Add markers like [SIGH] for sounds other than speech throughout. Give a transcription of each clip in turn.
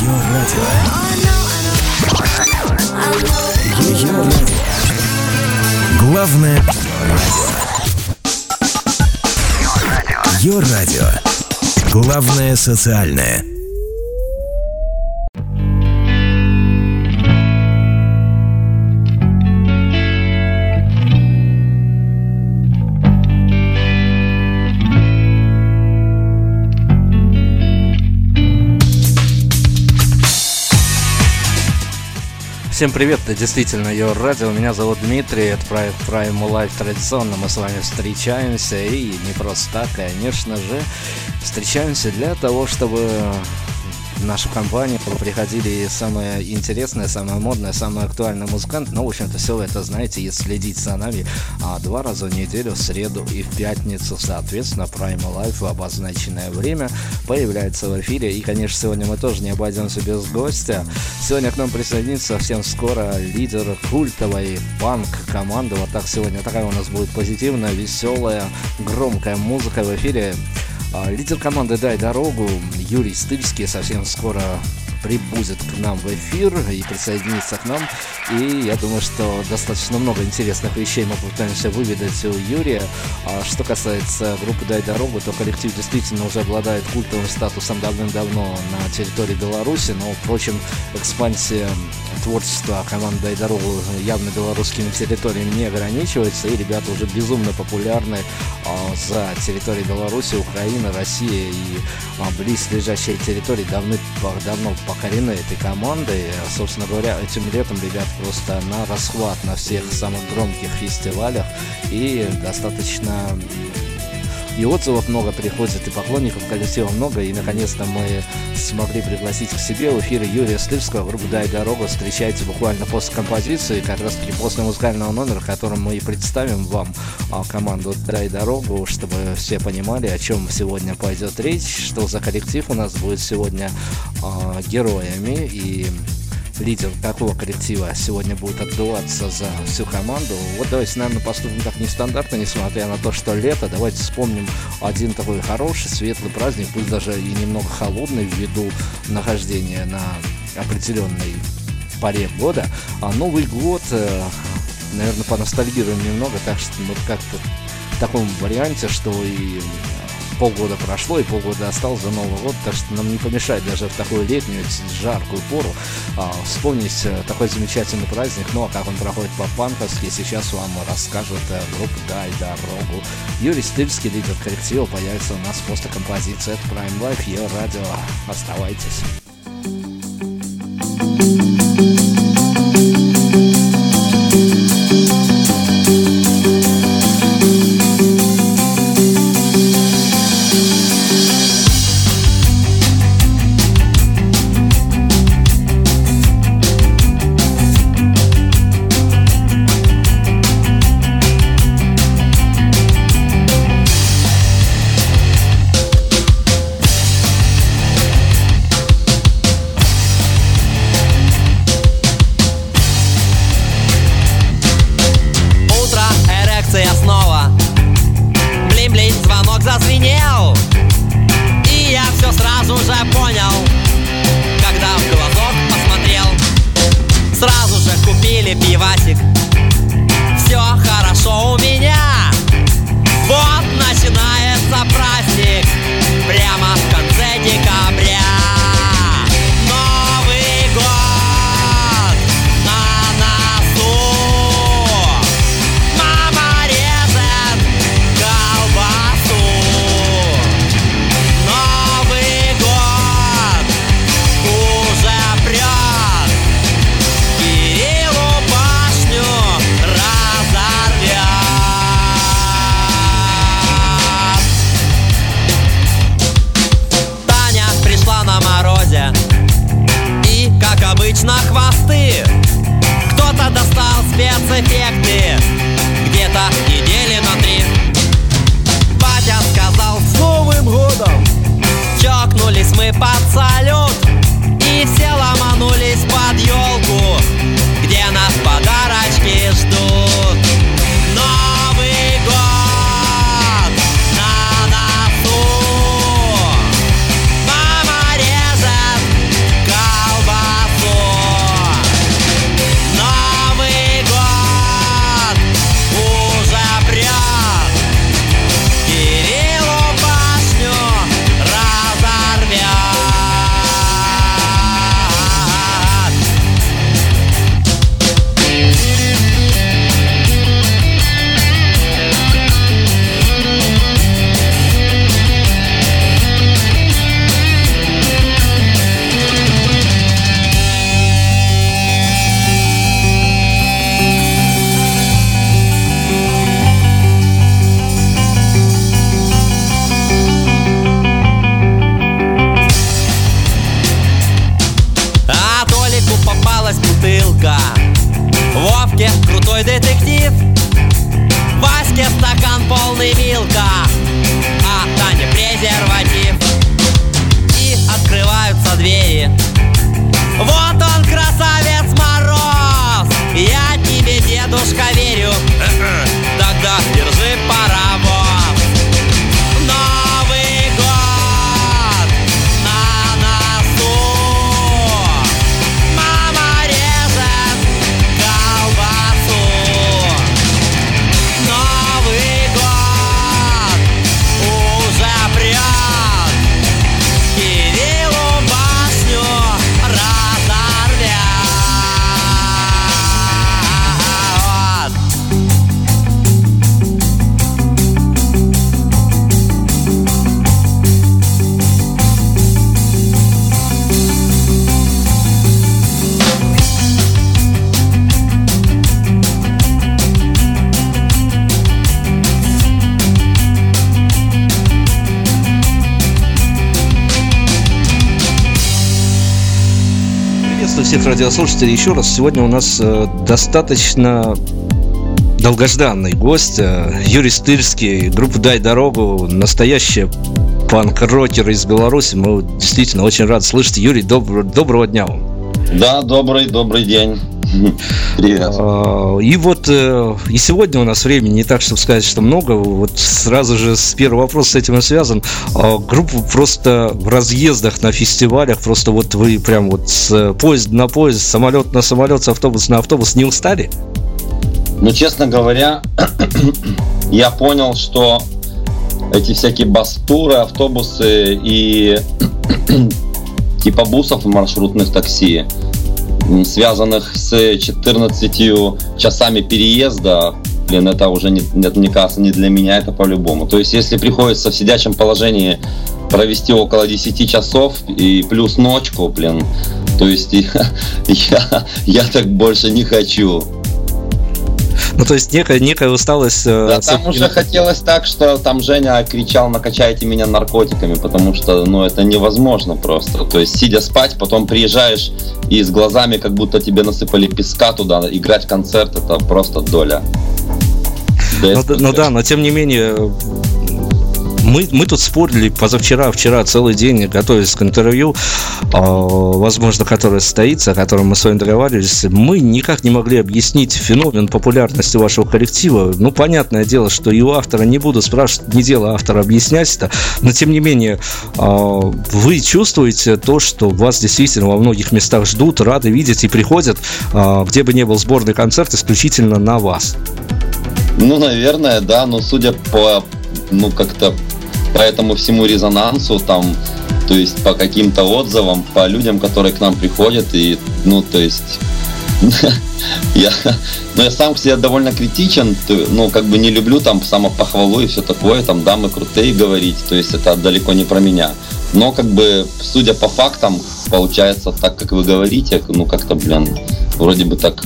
Ее радио. Ее радио. Главное радио. Ее радио. Главное социальное. Всем привет, это действительно Йор Радио, меня зовут Дмитрий, это проект Prime Life традиционно, мы с вами встречаемся и не просто так, конечно же, встречаемся для того, чтобы в нашу компанию приходили самые интересные, самые модные, самые актуальные музыканты. Ну, в общем-то, все это, знаете, если следить за нами а, два раза в неделю, в среду и в пятницу, соответственно, Prime Life в обозначенное время появляется в эфире. И, конечно, сегодня мы тоже не обойдемся без гостя. Сегодня к нам присоединится совсем скоро лидер культовой панк-команды. Вот так сегодня такая у нас будет позитивная, веселая, громкая музыка в эфире. А, лидер команды «Дай дорогу» Юрий Стыльский. Совсем скоро прибудет к нам в эфир и присоединится к нам. И я думаю, что достаточно много интересных вещей мы попытаемся выведать у Юрия. А что касается группы «Дай дорогу», то коллектив действительно уже обладает культовым статусом давным-давно на территории Беларуси, но, впрочем, экспансия творчества команды «Дай дорогу» явно белорусскими территориями не ограничивается, и ребята уже безумно популярны а, за территорией Беларуси, Украины, России и а, близлежащие территории давно, давно покорены этой командой. Собственно говоря, этим летом ребят просто на расхват на всех самых громких фестивалях и достаточно и отзывов много приходит, и поклонников коллектива много, и наконец-то мы смогли пригласить к себе в эфире Юрия Слivского, группу «Дай дорогу». Встречайте буквально после композиции, как раз таки после музыкального номера, которым мы и представим вам а, команду «Дай дорогу», чтобы все понимали, о чем сегодня пойдет речь, что за коллектив у нас будет сегодня а, героями, и лидер такого коллектива сегодня будет отдуваться за всю команду. Вот давайте, наверное, поступим так нестандартно, несмотря на то, что лето. Давайте вспомним один такой хороший, светлый праздник, пусть даже и немного холодный ввиду нахождения на определенной паре года. А Новый год, э, наверное, поностальгируем немного, так что ну, как-то в таком варианте, что и полгода прошло и полгода осталось за Новый год, так что нам не помешает даже в такую летнюю, жаркую пору а, вспомнить а, такой замечательный праздник. Ну а как он проходит по-панковски, сейчас вам расскажет а, группа «Дай дорогу». Юрий Стыльский, лидер коллектива, появится у нас после композиции от Prime Life, ее радио. Оставайтесь. реакция снова. Блин-блин, звонок зазвенел. И я все сразу же понял Когда в глазок посмотрел. Сразу же купили пивасик. Все хорошо у меня. под салют. И все Радиослушателей еще раз. Сегодня у нас э, достаточно долгожданный гость э, Юрий Стырский, группа «Дай дорогу», настоящая панк-рокер из Беларуси. Мы действительно очень рады слышать. Юрий, добр- доброго дня вам. Да, добрый, добрый день. [LAUGHS] Привет. А, И вот э, и сегодня у нас времени не так, чтобы сказать, что много. Вот сразу же с первого вопроса с этим и связан. А, Группа просто в разъездах на фестивалях, просто вот вы прям вот с поезда на поезд, самолет на самолет, с автобуса на автобус не устали? Ну, честно говоря, [CLEARS THROAT] я понял, что эти всякие бастуры, автобусы и [CLEARS THROAT] типа бусов маршрутных такси, связанных с 14 часами переезда, блин, это уже не, нет, мне кажется, не для меня, это по-любому. То есть, если приходится в сидячем положении провести около 10 часов и плюс ночку, блин, то есть я, [LAUGHS] я, я так больше не хочу. Ну, то есть некая, некая усталость... э, Да, там уже хотелось так, что там Женя кричал, накачайте меня наркотиками, потому что, ну, это невозможно просто. То есть, сидя спать, потом приезжаешь и с глазами, как будто тебе насыпали песка туда, играть концерт, это просто доля. Ну, да- ну да, но тем не менее, мы, мы тут спорили позавчера, вчера целый день, готовясь к интервью, а, возможно, которое состоится, о котором мы с вами договаривались. Мы никак не могли объяснить феномен популярности вашего коллектива. Ну, понятное дело, что и у автора не буду спрашивать, не дело автора объяснять это, но тем не менее, а, вы чувствуете то, что вас действительно во многих местах ждут, рады видеть и приходят, а, где бы ни был сборный концерт, исключительно на вас. Ну, наверное, да, но судя по, ну, как-то по этому всему резонансу, там, то есть по каким-то отзывам, по людям, которые к нам приходят, и, ну, то есть, [LAUGHS] я, ну, я сам к себе довольно критичен, ну, как бы не люблю там самопохвалу и все такое, там, дамы крутые говорить, то есть это далеко не про меня. Но, как бы, судя по фактам, получается так, как вы говорите, ну, как-то, блин, вроде бы так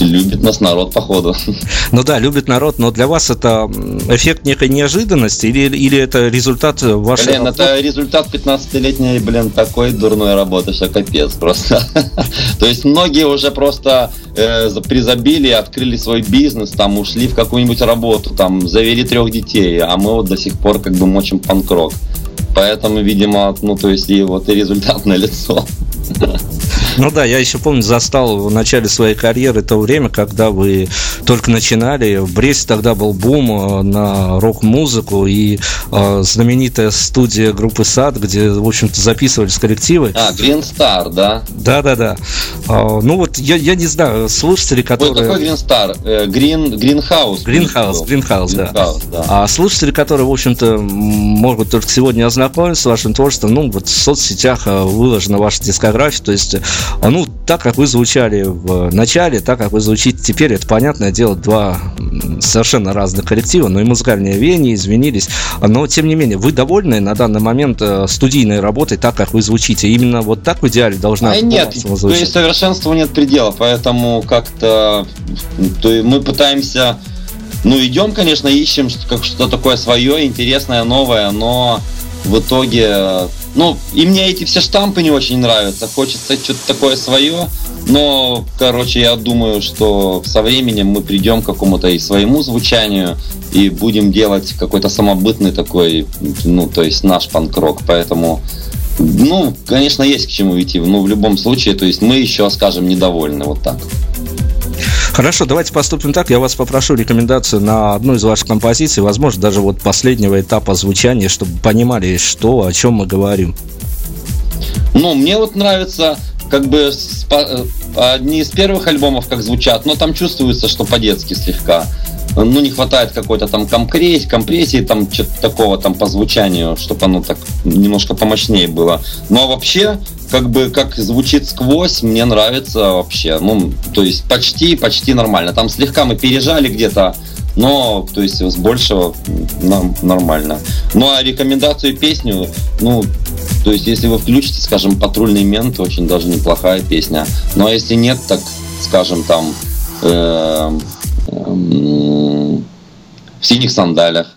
любит нас народ, походу. [LAUGHS] Ну да, любит народ, но для вас это эффект некой неожиданности или, или это результат вашей Блин, работы? это результат 15-летней, блин, такой дурной работы, что капец просто. [LAUGHS] То есть многие уже просто э, за- призабили, открыли свой бизнес, там ушли в какую-нибудь работу, там завели трех детей, а мы вот до сих пор как бы мочим панкрок. Поэтому, видимо, ну то есть и вот и результат [LAUGHS] на лицо. Ну да, я еще помню, застал в начале своей карьеры то время, когда вы только начинали. В Бресте тогда был бум э, на рок-музыку и э, знаменитая студия группы САД, где, в общем-то, записывались коллективы. А, Green Star, да? Да-да-да. А, ну вот, я, я не знаю, слушатели, Ой, какой которые... Green Star? Э, Green, Greenhouse. Гринхаус, Гринхаус, да. Greenhouse, да. А слушатели, которые, в общем-то, могут только сегодня ознакомиться с вашим творчеством, ну, вот в соцсетях э, выложена ваша дискография, то есть, э, ну, так, как вы звучали в начале, так, как вы звучите теперь, это, понятное дело, два совершенно разных коллектива, но и музыкальные веяния изменились, но, тем не менее, вы довольны на данный момент э, студийной работой, так, как вы звучите? Именно вот так в идеале должна А нет, то есть совершенству нет предела, поэтому как-то то мы пытаемся, ну идем, конечно, ищем как что такое свое, интересное, новое, но в итоге ну, и мне эти все штампы не очень нравятся. Хочется что-то такое свое. Но, короче, я думаю, что со временем мы придем к какому-то и своему звучанию, и будем делать какой-то самобытный такой, ну, то есть наш панк-рок. Поэтому, ну, конечно, есть к чему идти. Но в любом случае, то есть мы еще, скажем, недовольны. Вот так. Хорошо, давайте поступим так. Я вас попрошу рекомендацию на одну из ваших композиций, возможно, даже вот последнего этапа звучания, чтобы понимали, что, о чем мы говорим. Ну, мне вот нравится как бы э, одни из первых альбомов, как звучат, но там чувствуется, что по-детски слегка. Ну, не хватает какой-то там компрессии, компрессии там что-то такого там по звучанию, чтобы оно так немножко помощнее было. Ну, а вообще, как бы, как звучит сквозь, мне нравится вообще. Ну, то есть почти, почти нормально. Там слегка мы пережали где-то, но, то есть, с большего нам нормально. Ну, а рекомендацию песню, ну, то есть, если вы включите, скажем, «Патрульный мент», очень даже неплохая песня. Ну, а если нет, так, скажем, там, э, в синих сандалях.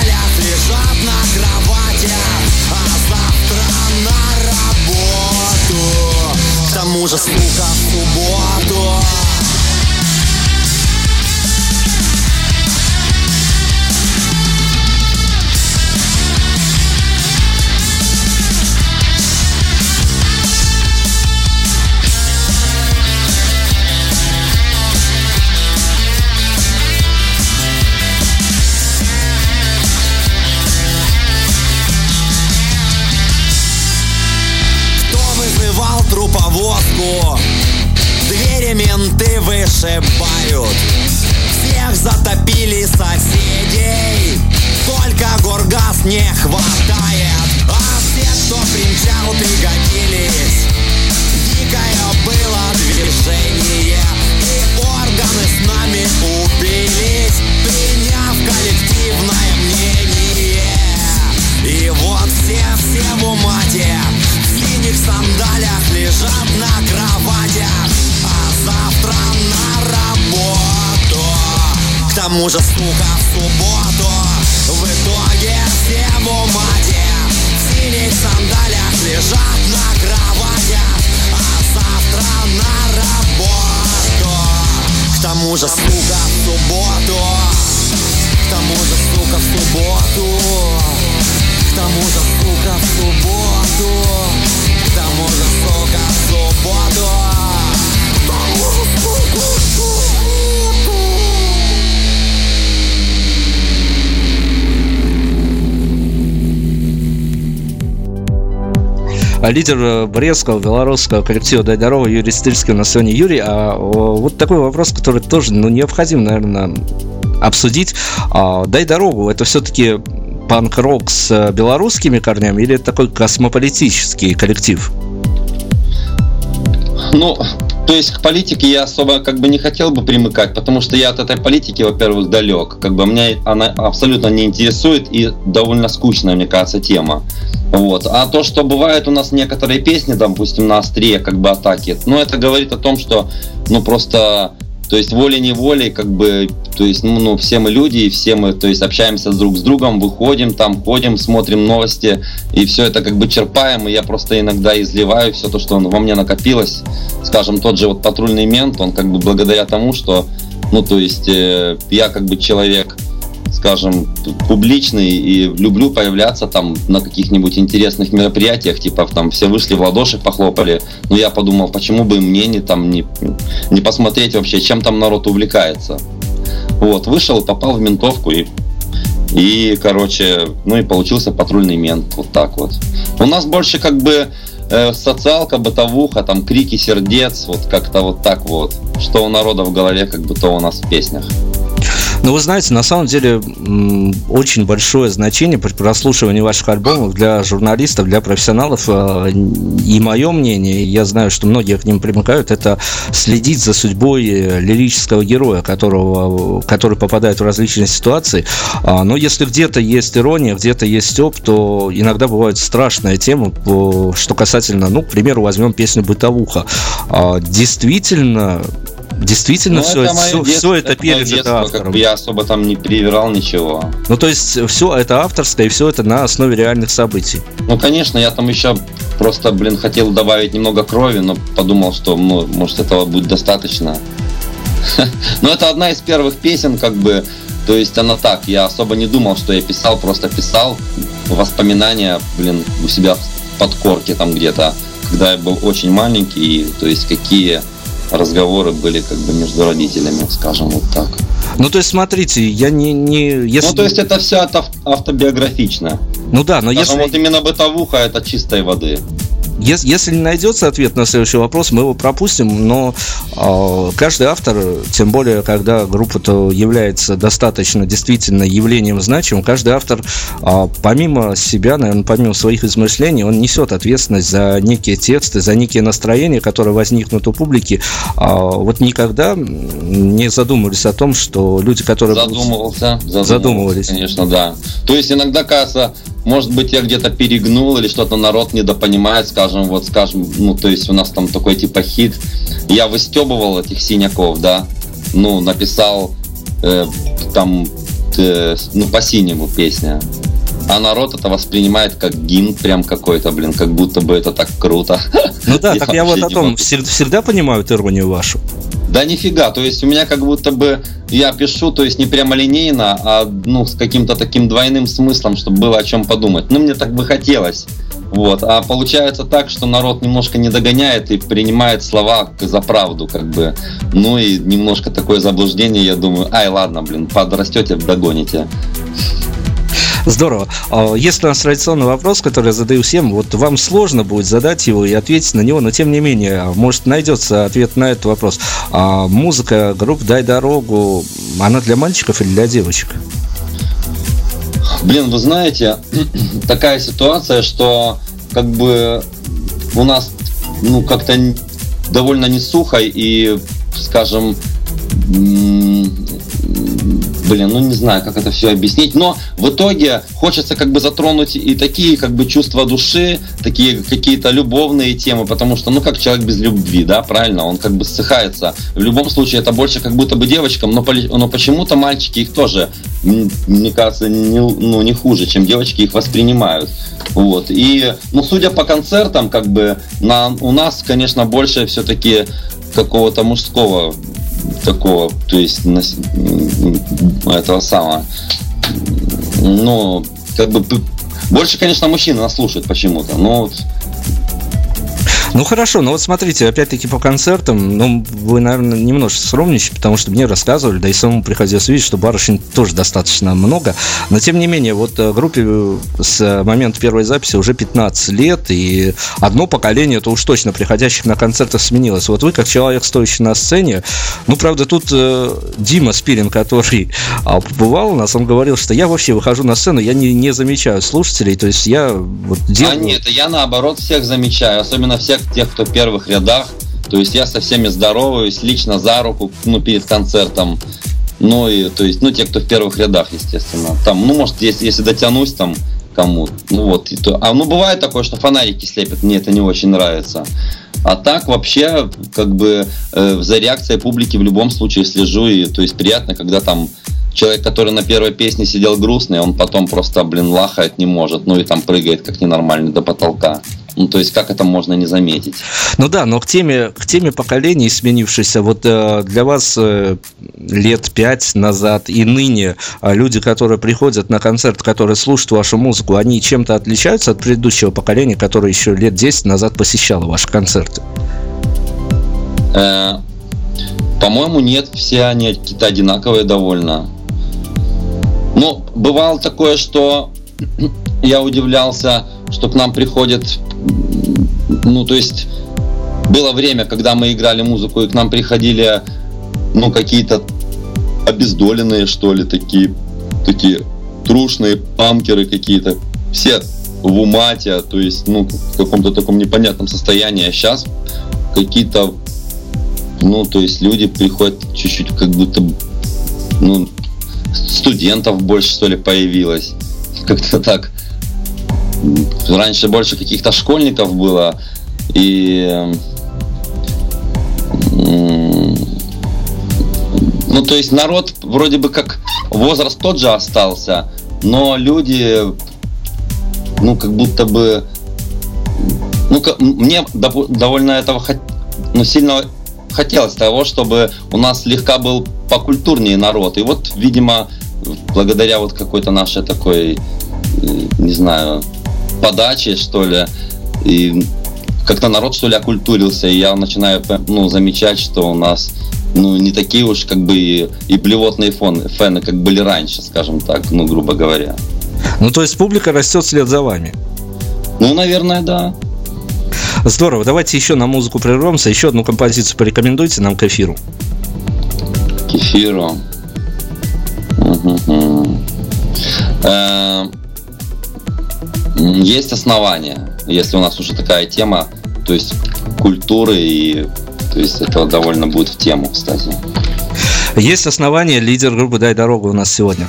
мужа, сука, субботу сандалях. Лидер э, брестского белорусского коллектива «Дай дорогу» Юрий Стыльский у нас сегодня. Юрий, а вот такой вопрос, который тоже ну, необходим, наверное, обсудить. А, «Дай дорогу» — это все-таки панк-рок с э, белорусскими корнями или такой космополитический коллектив? Ну, то есть к политике я особо как бы не хотел бы примыкать, потому что я от этой политики, во-первых, далек. Как бы меня она абсолютно не интересует и довольно скучная, мне кажется, тема. Вот. А то, что бывает у нас некоторые песни, допустим, на острие как бы атаки, ну, это говорит о том, что, ну, просто то есть волей-неволей, как бы, то есть, ну, ну, все мы люди, и все мы, то есть, общаемся друг с другом, выходим там, ходим, смотрим новости, и все это как бы черпаем, и я просто иногда изливаю все то, что во мне накопилось. Скажем, тот же вот патрульный мент, он как бы благодаря тому, что, ну, то есть, э, я как бы человек, скажем, публичный и люблю появляться там на каких-нибудь интересных мероприятиях, типа там все вышли в ладоши, похлопали. Но я подумал, почему бы мне не там не, не посмотреть вообще, чем там народ увлекается. Вот, вышел, попал в ментовку и и, короче, ну и получился патрульный мент, вот так вот. У нас больше как бы э, социалка, бытовуха, там крики сердец, вот как-то вот так вот. Что у народа в голове, как бы то у нас в песнях. Ну, вы знаете, на самом деле очень большое значение при прослушивании ваших альбомов для журналистов, для профессионалов. Э, и мое мнение, я знаю, что многие к ним примыкают, это следить за судьбой лирического героя, которого, который попадает в различные ситуации. А, но если где-то есть ирония, где-то есть степ, то иногда бывает страшная тема, что касательно, ну, к примеру, возьмем песню «Бытовуха». А, действительно, Действительно, ну, все, это, все, все это, это пережито детство, автором. Как бы я особо там не перевирал ничего. Ну, то есть, все это авторское, и все это на основе реальных событий. Ну, конечно, я там еще просто, блин, хотел добавить немного крови, но подумал, что, ну, может, этого будет достаточно. [LAUGHS] Но это одна из первых песен, как бы, то есть она так, я особо не думал, что я писал, просто писал воспоминания, блин, у себя в подкорке там где-то, когда я был очень маленький, и, то есть какие разговоры были как бы между родителями, скажем вот так. Ну, то есть, смотрите, я не... не если... Ну, то есть, это все автобиографично. Ну да, но Скажем, если... вот именно бытовуха это чистой воды. Если, если не найдется ответ на следующий вопрос, мы его пропустим, но э, каждый автор, тем более, когда группа-то является достаточно действительно явлением значимым, каждый автор, э, помимо себя, наверное, помимо своих измышлений, он несет ответственность за некие тексты, за некие настроения, которые возникнут у публики. Э, вот никогда не задумывались о том, что люди, которые... Задумывался, задумывался задумывались. Конечно, да. То есть иногда кажется, может быть, я где-то перегнул или что-то народ недопонимает, скажем, вот, скажем, ну, то есть у нас там такой типа хит. Я выстебывал этих синяков, да, ну, написал э, там, э, ну, по-синему песня. А народ это воспринимает как гимн прям какой-то, блин, как будто бы это так круто. Ну да, [LAUGHS] так я вот о том, всегда понимают иронию вашу. Да нифига, то есть у меня как будто бы я пишу, то есть не прямо линейно, а ну с каким-то таким двойным смыслом, чтобы было о чем подумать. Ну мне так бы хотелось. Вот. А получается так, что народ немножко не догоняет и принимает слова за правду, как бы. Ну и немножко такое заблуждение, я думаю, ай, ладно, блин, подрастете, догоните. Здорово. А, есть у нас традиционный вопрос, который я задаю всем. Вот вам сложно будет задать его и ответить на него, но тем не менее, может, найдется ответ на этот вопрос. А музыка группы «Дай дорогу», она для мальчиков или для девочек? Блин, вы знаете, [CLEARS THROAT] такая ситуация, что как бы у нас ну как-то довольно не сухо и, скажем, блин, ну не знаю, как это все объяснить, но в итоге хочется как бы затронуть и такие как бы чувства души, такие какие-то любовные темы, потому что, ну как человек без любви, да, правильно, он как бы ссыхается. В любом случае это больше как будто бы девочкам, но, но почему-то мальчики их тоже, мне кажется, не, ну, не хуже, чем девочки их воспринимают. Вот. И, ну, судя по концертам, как бы, на, у нас, конечно, больше все-таки какого-то мужского такого, то есть этого самого. Ну, как бы больше, конечно, мужчины нас слушают почему-то. Но вот Ну хорошо, но вот смотрите, опять-таки по концертам, ну, вы, наверное, немножко сромничаете, потому что мне рассказывали, да и самому приходилось видеть, что барышень тоже достаточно много. Но тем не менее, вот э, группе э, с момента первой записи уже 15 лет, и одно поколение, это уж точно приходящих на концерты сменилось. Вот вы, как человек, стоящий на сцене, ну, правда, тут э, Дима Спирин, который а, побывал у нас, он говорил, что я вообще выхожу на сцену, я не, не замечаю слушателей, то есть я вот делаю... А нет, я наоборот всех замечаю, особенно всех тех, кто в первых рядах. То есть я со всеми здороваюсь, лично за руку, ну, перед концертом. Ну, и, то есть, ну, те, кто в первых рядах, естественно. Там, ну, может, если, если дотянусь там кому ну вот, и то, а ну бывает такое, что фонарики слепят, мне это не очень нравится. А так вообще, как бы э, за реакцией публики в любом случае слежу, и то есть приятно, когда там человек, который на первой песне сидел грустный, он потом просто, блин, лахает не может, ну и там прыгает как ненормальный до потолка. Ну, то есть, как это можно не заметить? Ну да, но к теме, к теме поколений сменившейся, вот э, для вас э, лет пять назад и ныне э, люди, которые приходят на концерт, которые слушают вашу музыку, они чем-то отличаются от предыдущего поколения, которое еще лет 10 назад посещало ваши концерты? Э, по-моему, нет, все они какие-то одинаковые довольно. Ну, бывало такое, что я удивлялся, что к нам приходят, ну, то есть было время, когда мы играли музыку, и к нам приходили, ну, какие-то обездоленные, что ли, такие, такие трушные памкеры какие-то, все в умате, то есть, ну, в каком-то таком непонятном состоянии, а сейчас какие-то, ну, то есть люди приходят чуть-чуть как будто, ну, студентов больше, что ли, появилось. Как-то так. Раньше больше каких-то школьников было. И ну, то есть народ вроде бы как возраст тот же остался, но люди, ну, как будто бы, ну, мне довольно этого ну, сильно хотелось того, чтобы у нас слегка был покультурнее народ. И вот, видимо, благодаря вот какой-то нашей такой, не знаю, подаче, что ли, и как-то народ, что ли, окультурился, и я начинаю ну, замечать, что у нас ну, не такие уж как бы и, и блевотные фон, фэны, как были раньше, скажем так, ну, грубо говоря. Ну, то есть публика растет вслед за вами? Ну, наверное, да. Здорово, давайте еще на музыку прервемся, еще одну композицию порекомендуйте нам к эфиру. К эфиру. Э, есть основания, если у нас уже такая тема, то есть культуры и то есть это довольно будет в тему, кстати. Есть основания, лидер группы «Дай дорогу» у нас сегодня.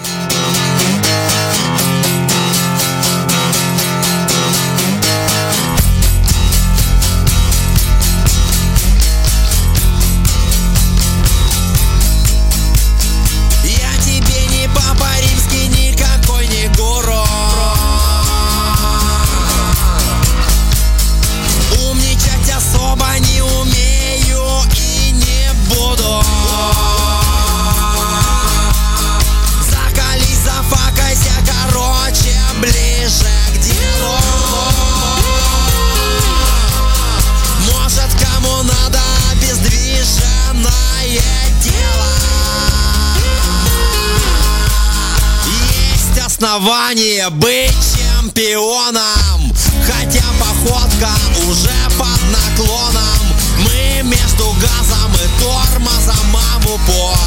Основание быть чемпионом. Хотя походка уже под наклоном. Мы между газом и тормозом мам упор.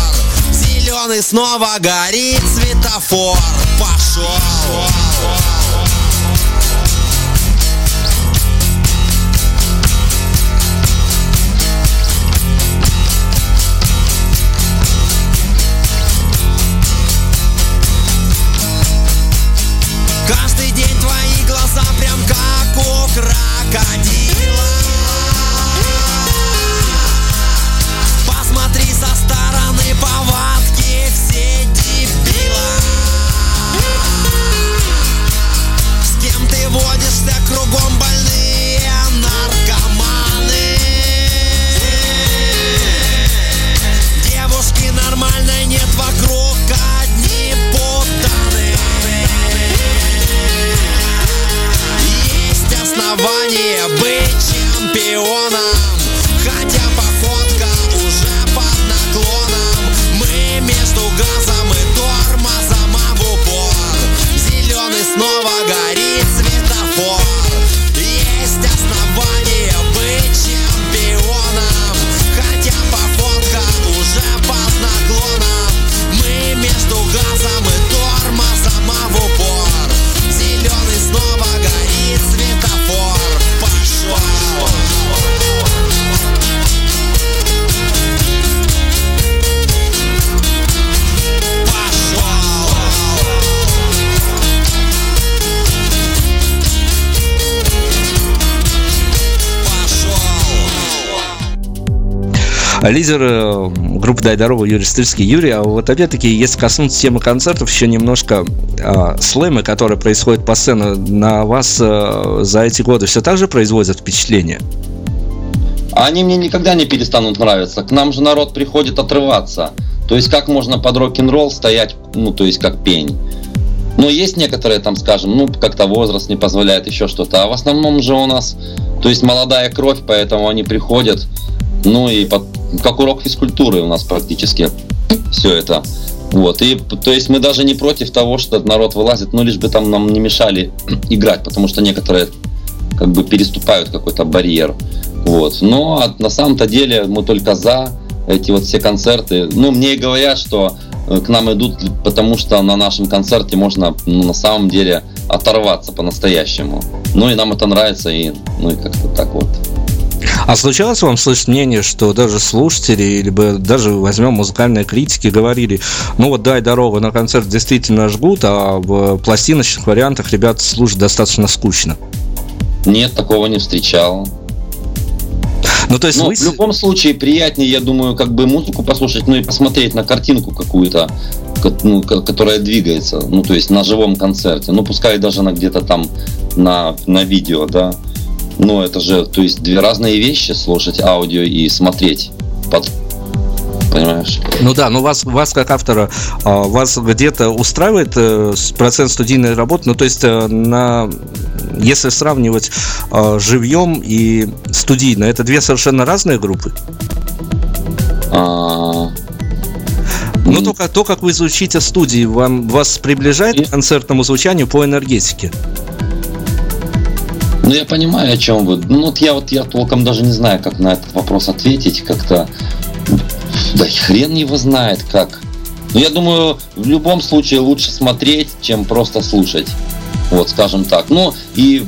Зеленый снова горит светофор. Пошел крокодила звание быть чемпионом. Лидер э, группы «Дай дорогу» Юрий Стырский. Юрий, а вот опять-таки, если коснуться темы концертов, еще немножко э, слэмы, которые происходят по сцене, на вас э, за эти годы все так же производят впечатление? Они мне никогда не перестанут нравиться. К нам же народ приходит отрываться. То есть как можно под рок-н-ролл стоять, ну, то есть как пень. Но есть некоторые там, скажем, ну, как-то возраст не позволяет, еще что-то. А в основном же у нас, то есть молодая кровь, поэтому они приходят, ну, и под, как урок физкультуры у нас практически все это. Вот, и то есть мы даже не против того, что народ вылазит, но лишь бы там нам не мешали [CLEARS THROAT] играть, потому что некоторые как бы переступают какой-то барьер. Вот. Но на самом-то деле мы только за эти вот все концерты. Ну, мне и говорят, что э, к нам идут, потому что на нашем концерте можно ну, на самом деле оторваться по-настоящему. Ну и нам это нравится, и ну и как-то так вот. А случалось вам слышать мнение, что даже слушатели, либо даже возьмем музыкальные критики, говорили, ну вот дай дорогу на концерт действительно жгут, а в пластиночных вариантах ребят слушать достаточно скучно? Нет, такого не встречал. Ну, то есть Но вы... в любом случае приятнее, я думаю, как бы музыку послушать, ну и посмотреть на картинку какую-то, ну, которая двигается, ну, то есть на живом концерте. Ну, пускай даже на где-то там на, на видео, да. Но это же, то есть две разные вещи, слушать аудио и смотреть под понимаешь? Ну да, но вас, вас как автора, а, вас где-то устраивает э, процент студийной работы, ну то есть э, на, если сравнивать а, живьем и студийно, это две совершенно разные группы? А... Ну, только то, как вы звучите в студии, вам, вас приближает к концертному звучанию по энергетике? Ну, я понимаю, о чем вы. Ну, вот я вот я толком даже не знаю, как на этот вопрос ответить. Как-то да хрен его знает как. Но я думаю, в любом случае лучше смотреть, чем просто слушать. Вот, скажем так. Ну, и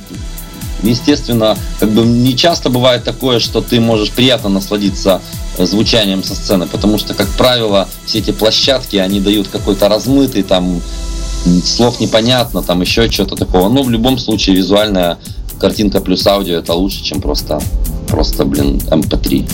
естественно, как бы не часто бывает такое, что ты можешь приятно насладиться звучанием со сцены, потому что, как правило, все эти площадки, они дают какой-то размытый, там, слов непонятно, там еще что-то такого. Но в любом случае визуальная картинка плюс аудио это лучше, чем просто, просто, блин, MP3. Эм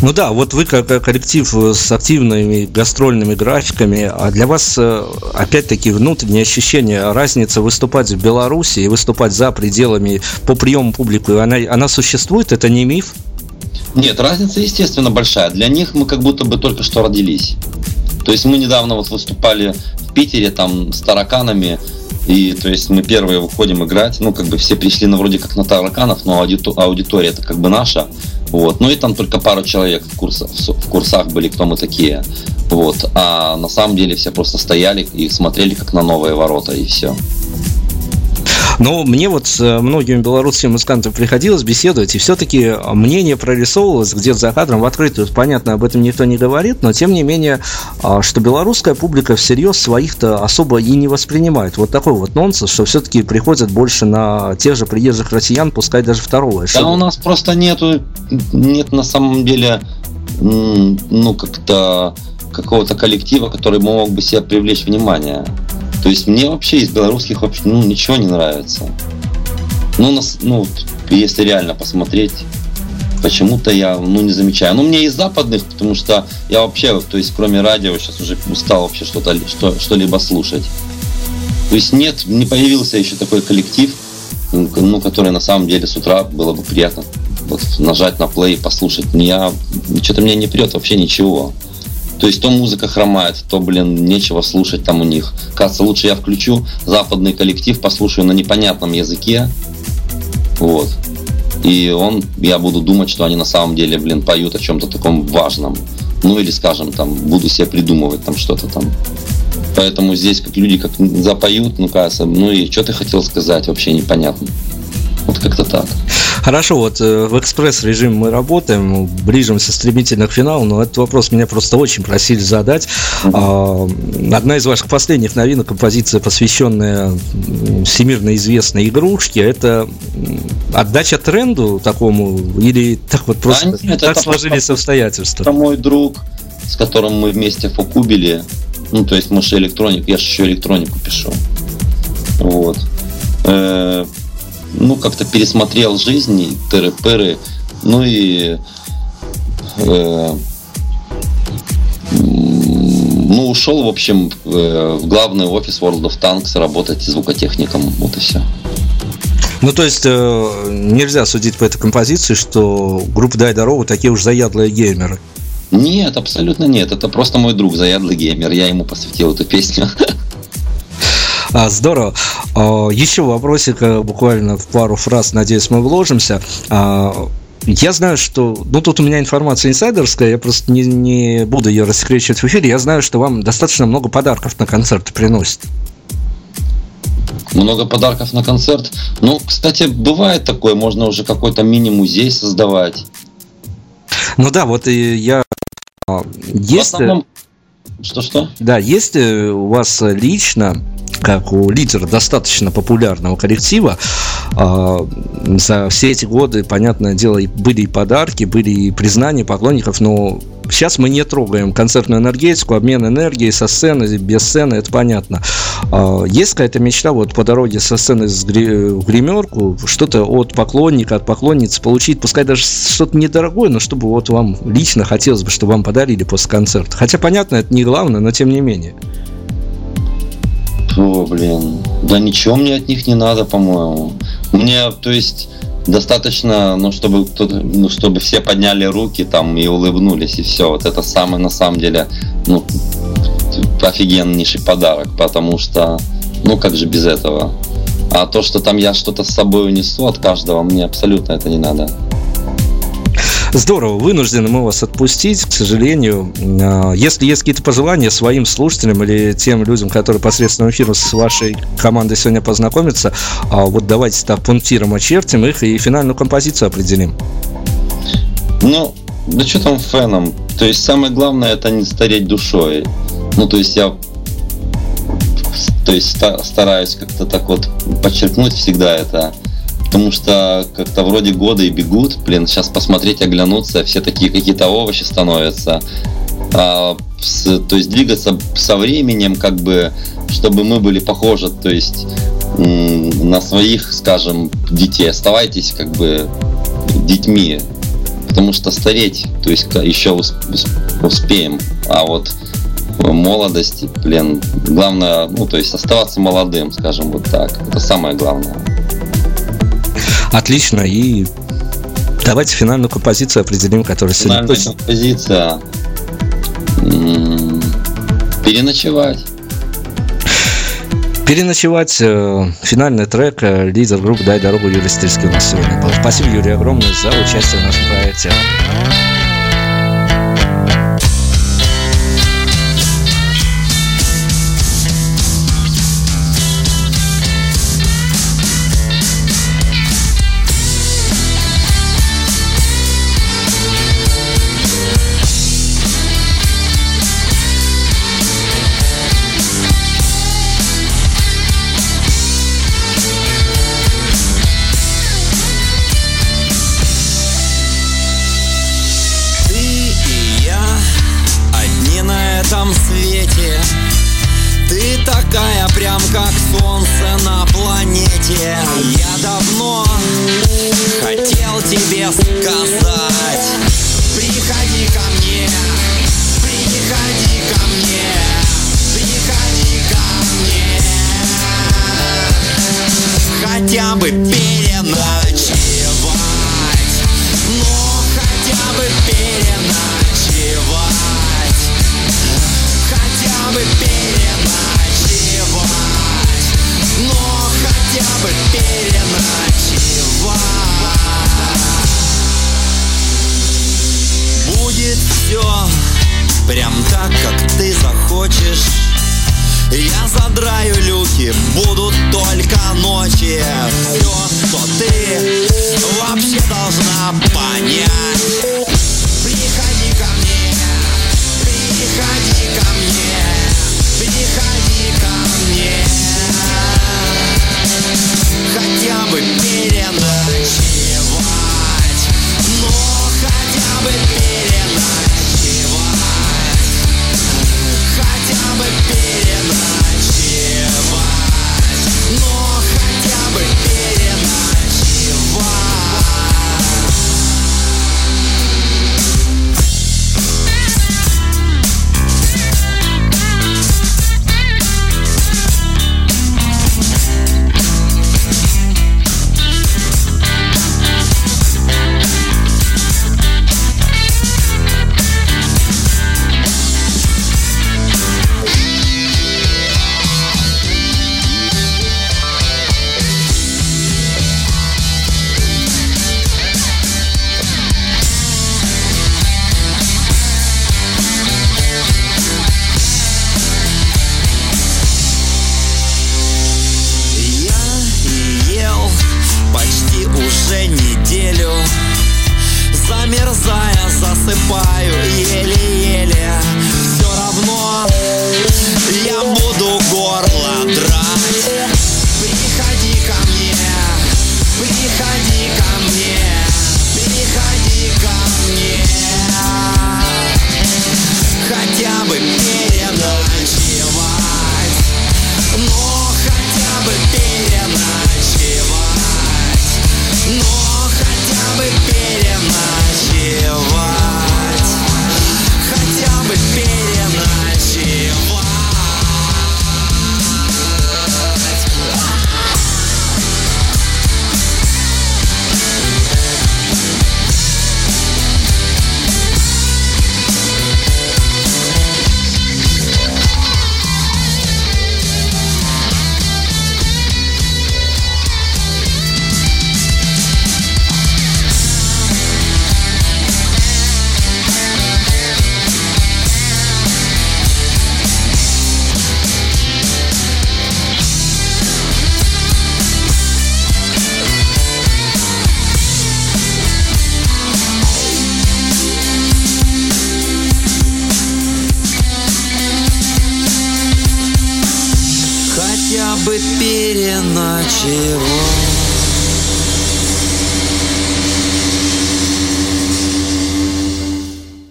ну да, вот вы как коллектив с активными гастрольными графиками, а для вас э, опять-таки внутреннее ощущение, разница выступать в Беларуси и выступать за пределами по приему публику, она, она существует, это не миф? Нет, разница, естественно, большая. Для них мы как будто бы только что родились. То есть мы недавно вот выступали в Питере там с тараканами, и то есть мы первые выходим играть, ну как бы все пришли на вроде как на тараканов, но аудитория это как бы наша. Вот. Ну и там только пару человек в, курсах, в курсах были, кто мы такие. Вот. А на самом деле все просто стояли и смотрели как на новые ворота и все. Но мне вот с э, многими белорусскими музыкантами приходилось беседовать, и все-таки мнение прорисовывалось где-то за кадром в открытую. Понятно, об этом никто не говорит, но тем не менее, а, что белорусская публика всерьез своих-то особо и не воспринимает. Вот такой вот нонсенс, что все-таки приходят больше на тех же приезжих россиян, пускай даже второго. Да у нас просто нету, нет на самом деле, ну, как-то какого-то коллектива, который мог бы себе привлечь внимание. То есть мне вообще из белорусских вообще ну, ничего не нравится. Ну, нас, ну, если реально посмотреть, почему-то я ну, не замечаю. Ну, мне из западных, потому что я вообще, то есть кроме радио, сейчас уже устал вообще что-то что, что-либо слушать. То есть нет, не появился еще такой коллектив, ну, который на самом деле с утра было бы приятно вот, нажать на плей и послушать. Я, что-то меня не прет вообще ничего. То есть то музыка хромает, то, блин, нечего слушать там у них. Кажется, лучше я включу западный коллектив, послушаю на непонятном языке. Вот. И он, я буду думать, что они на самом деле, блин, поют о чем-то таком важном. Ну или, скажем, там, буду себе придумывать там что-то там. Поэтому здесь как люди как запоют, ну кажется, ну и что ты хотел сказать, вообще непонятно. Вот как-то так. Хорошо, вот э, в экспресс-режиме мы работаем, ближимся стремительно к финалу, но этот вопрос меня просто очень просили задать. Mm-hmm. Одна из ваших последних новинок, композиция, посвященная всемирно известной игрушке, это отдача тренду такому или так вот просто да, нет, так это сложились просто, обстоятельства? Это мой друг, с которым мы вместе фокубили. Ну, то есть мы же электроник, я же еще электронику пишу. Вот. Ну, как-то пересмотрел жизнь, тыры-пыры, ну и э, ну, ушел, в общем, э, в главный офис World of Tanks работать звукотехником. Вот и все. Ну, то есть, э, нельзя судить по этой композиции, что группа Дай Дорогу такие уж заядлые геймеры. Нет, абсолютно нет. Это просто мой друг, заядлый геймер. Я ему посвятил эту песню. [LAUGHS] А, здорово. А, еще вопросик э, буквально в пару фраз, надеюсь, мы вложимся. А, я знаю, что... Ну, тут у меня информация инсайдерская, я просто не, не буду ее рассекречивать в эфире. Я знаю, что вам достаточно много подарков на концерты приносят. Много подарков на концерт. Ну, кстати, бывает такое, можно уже какой-то мини-музей создавать. Ну да, вот и я... Есть... основном- Что-что? Да, есть э, у вас лично, как у лидера достаточно популярного коллектива, а, за все эти годы, понятное дело, были и подарки, были и признания поклонников, но сейчас мы не трогаем концертную энергетику, обмен энергией со сцены, без сцены, это понятно. А, Есть какая-то мечта вот по дороге со сцены с гримерку, что-то от поклонника, от поклонницы получить, пускай даже что-то недорогое, но чтобы вот вам лично хотелось бы, чтобы вам подарили после концерта. Хотя, понятно, это не главное, но тем не менее. О, блин. Да ничего мне от них не надо, по-моему. Мне, то есть, достаточно, ну, чтобы ну, чтобы все подняли руки там и улыбнулись, и все. Вот это самый, на самом деле, ну, офигеннейший подарок, потому что, ну, как же без этого? А то, что там я что-то с собой унесу от каждого, мне абсолютно это не надо. Здорово, вынуждены мы вас отпустить, к сожалению. А, Если есть какие-то пожелания своим слушателям или тем людям, которые посредством эфира с вашей командой сегодня познакомятся, а, вот давайте так пунктиром очертим их и финальную композицию определим. Ну, да что там фэном? То есть самое главное это не стареть душой. Ну, то есть я то есть ста- стараюсь как-то так вот подчеркнуть всегда это. Потому что как-то вроде годы и бегут, блин, сейчас посмотреть, оглянуться, все такие какие-то овощи становятся. А, с- то есть двигаться со временем, как бы, чтобы мы были похожи, то есть на своих, скажем, детей. Оставайтесь как бы детьми, потому что стареть, то есть еще ус- ус- успеем, а вот молодость, блин, главное, ну, то есть оставаться молодым, скажем вот так, это самое главное. Отлично, и давайте финальную композицию определим, которая сегодня Финальная точно... композиция. Переночевать. Переночевать, э, финальный трек, э, лидер группы «Дай дорогу» Юрий Стрельский у нас сегодня был. Спасибо, Юрий, огромное за участие в нашем проекте. Хотел тебе